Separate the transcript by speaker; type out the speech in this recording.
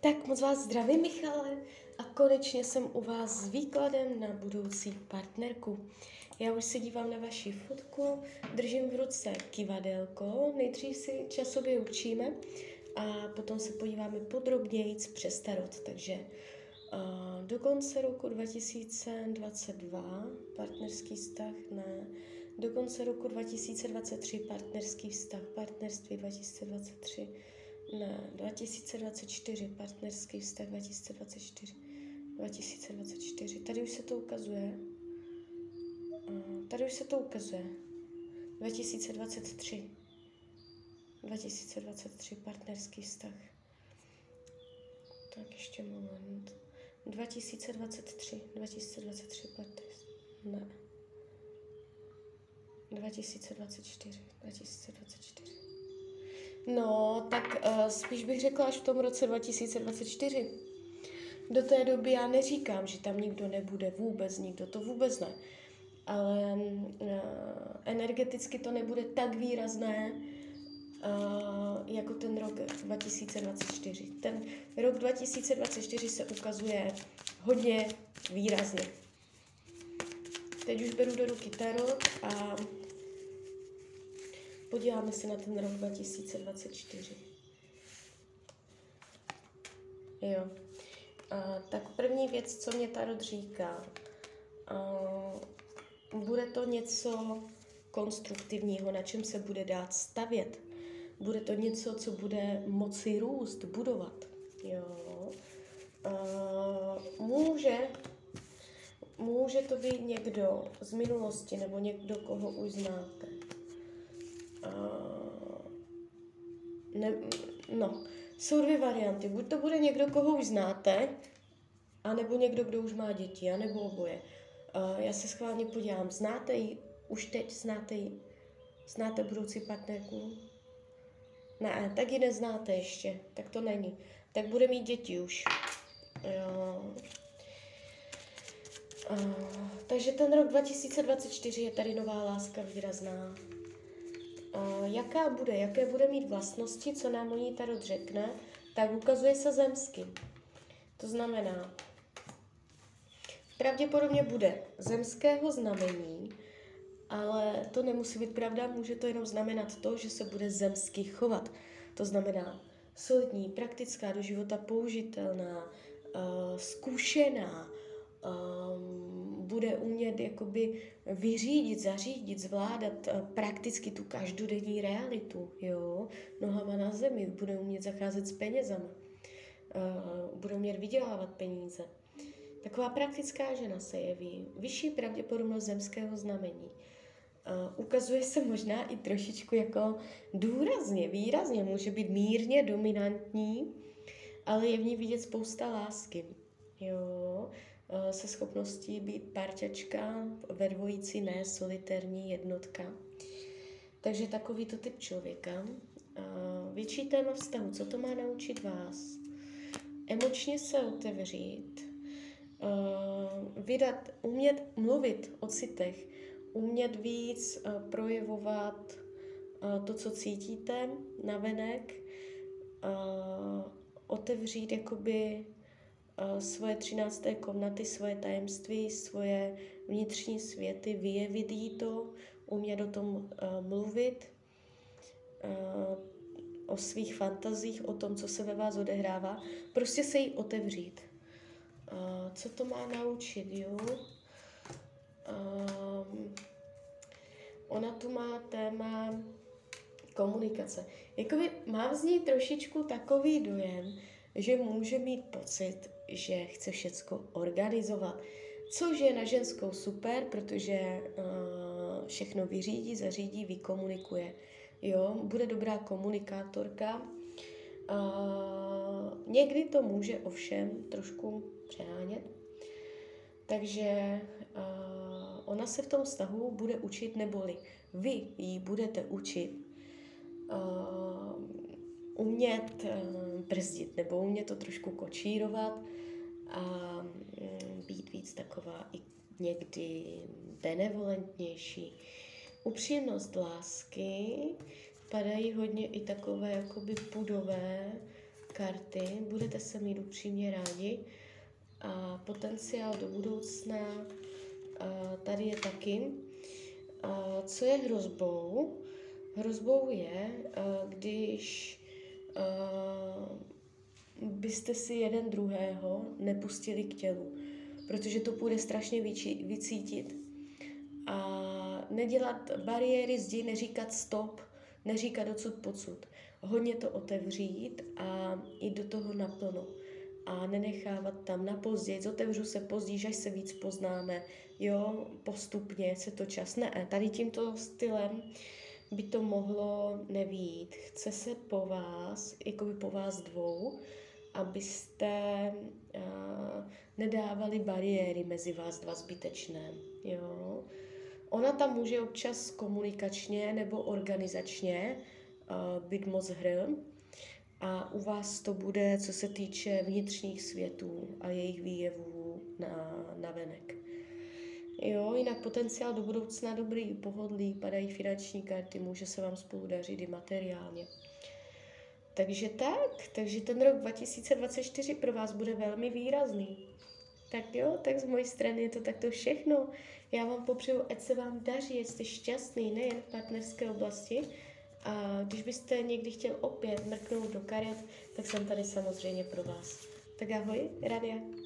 Speaker 1: Tak moc vás zdravím, Michale, a konečně jsem u vás s výkladem na budoucí partnerku. Já už se dívám na vaši fotku, držím v ruce kivadelko, nejdřív si časově učíme a potom se podíváme podrobněji přes tarot. Takže uh, do konce roku 2022 partnerský vztah ne, do konce roku 2023 partnerský vztah, partnerství 2023 ne, 2024, partnerský vztah 2024, 2024, tady už se to ukazuje, tady už se to ukazuje, 2023, 2023, partnerský vztah, tak ještě moment, 2023, 2023 partnerství, ne, 2024, 2024. No, tak uh, spíš bych řekla až v tom roce 2024. Do té doby já neříkám, že tam nikdo nebude, vůbec nikdo, to vůbec ne. Ale uh, energeticky to nebude tak výrazné, uh, jako ten rok 2024. Ten rok 2024 se ukazuje hodně výrazně. Teď už beru do ruky tarot a Podíváme se na ten rok 2024. Jo. A, tak první věc, co mě Tarot říká, a, bude to něco konstruktivního, na čem se bude dát stavět. Bude to něco, co bude moci růst, budovat. Jo. A, může, může to být někdo z minulosti nebo někdo, koho už znáte ne, no, jsou dvě varianty. Buď to bude někdo, koho už znáte, anebo někdo, kdo už má děti, anebo oboje. Uh, já se schválně podívám. Znáte ji? Už teď znáte ji? Znáte budoucí partnerku? Ne, tak ji neznáte ještě. Tak to není. Tak bude mít děti už. Jo. Uh, takže ten rok 2024 je tady nová láska výrazná jaká bude, jaké bude mít vlastnosti, co nám o ní Tarot řekne, tak ukazuje se zemsky. To znamená, pravděpodobně bude zemského znamení, ale to nemusí být pravda, může to jenom znamenat to, že se bude zemsky chovat. To znamená solidní, praktická, do života použitelná, uh, zkušená, um, bude umět jakoby vyřídit, zařídit, zvládat uh, prakticky tu každodenní realitu, jo, nohama na zemi, bude umět zacházet s penězama, uh, bude umět vydělávat peníze. Taková praktická žena se jeví, vyšší pravděpodobnost zemského znamení. Uh, ukazuje se možná i trošičku jako důrazně, výrazně, může být mírně dominantní, ale je v ní vidět spousta lásky. Jo, Eh, se schopností být parťačka, ve dvojici ne, solitérní jednotka. Takže takovýto typ člověka. Eh, větší téma vztahu, co to má naučit vás? Emočně se otevřít, eh, vydat, umět mluvit o citech, umět víc projevovat to, co cítíte na venek, otevřít jakoby svoje třinácté komnaty, svoje tajemství, svoje vnitřní světy, vyjevit jí to, umět o tom uh, mluvit, uh, o svých fantazích, o tom, co se ve vás odehrává, prostě se jí otevřít. Uh, co to má naučit, jo? Ona tu má téma komunikace. Jakoby mám z ní trošičku takový dojem, že může mít pocit, že chce všecko organizovat, což je na ženskou super, protože uh, všechno vyřídí, zařídí, vykomunikuje. Jo, bude dobrá komunikátorka. Uh, někdy to může ovšem trošku přehánět. Takže uh, ona se v tom vztahu bude učit, neboli vy ji budete učit uh, umět uh, brzdit nebo umět to trošku kočírovat, a mm, být víc taková i někdy benevolentnější. Upřímnost lásky padají hodně i takové jakoby pudové karty, budete se mít upřímně rádi a potenciál do budoucna a tady je taky. A co je hrozbou? Hrozbou je, když byste si jeden druhého nepustili k tělu, protože to půjde strašně vycítit. A nedělat bariéry zdi, neříkat stop, neříkat docud pocud. Hodně to otevřít a jít do toho naplno. A nenechávat tam na později, otevřu se později, až se víc poznáme, jo, postupně se to čas. Ne, tady tímto stylem by to mohlo nevít. Chce se po vás, jako by po vás dvou, abyste uh, nedávali bariéry mezi vás dva zbytečné. Jo? Ona tam může občas komunikačně nebo organizačně uh, být moc hr. A u vás to bude, co se týče vnitřních světů a jejich výjevů na, na venek. Jo, jinak potenciál do budoucna dobrý, pohodlí, padají finanční karty, může se vám spolu dařit i materiálně. Takže tak, takže ten rok 2024 pro vás bude velmi výrazný. Tak jo, tak z mojej strany je to takto všechno. Já vám popřeju, ať se vám daří, ať jste šťastný, nejen v partnerské oblasti. A když byste někdy chtěl opět mrknout do karet, tak jsem tady samozřejmě pro vás. Tak ahoj, Radia.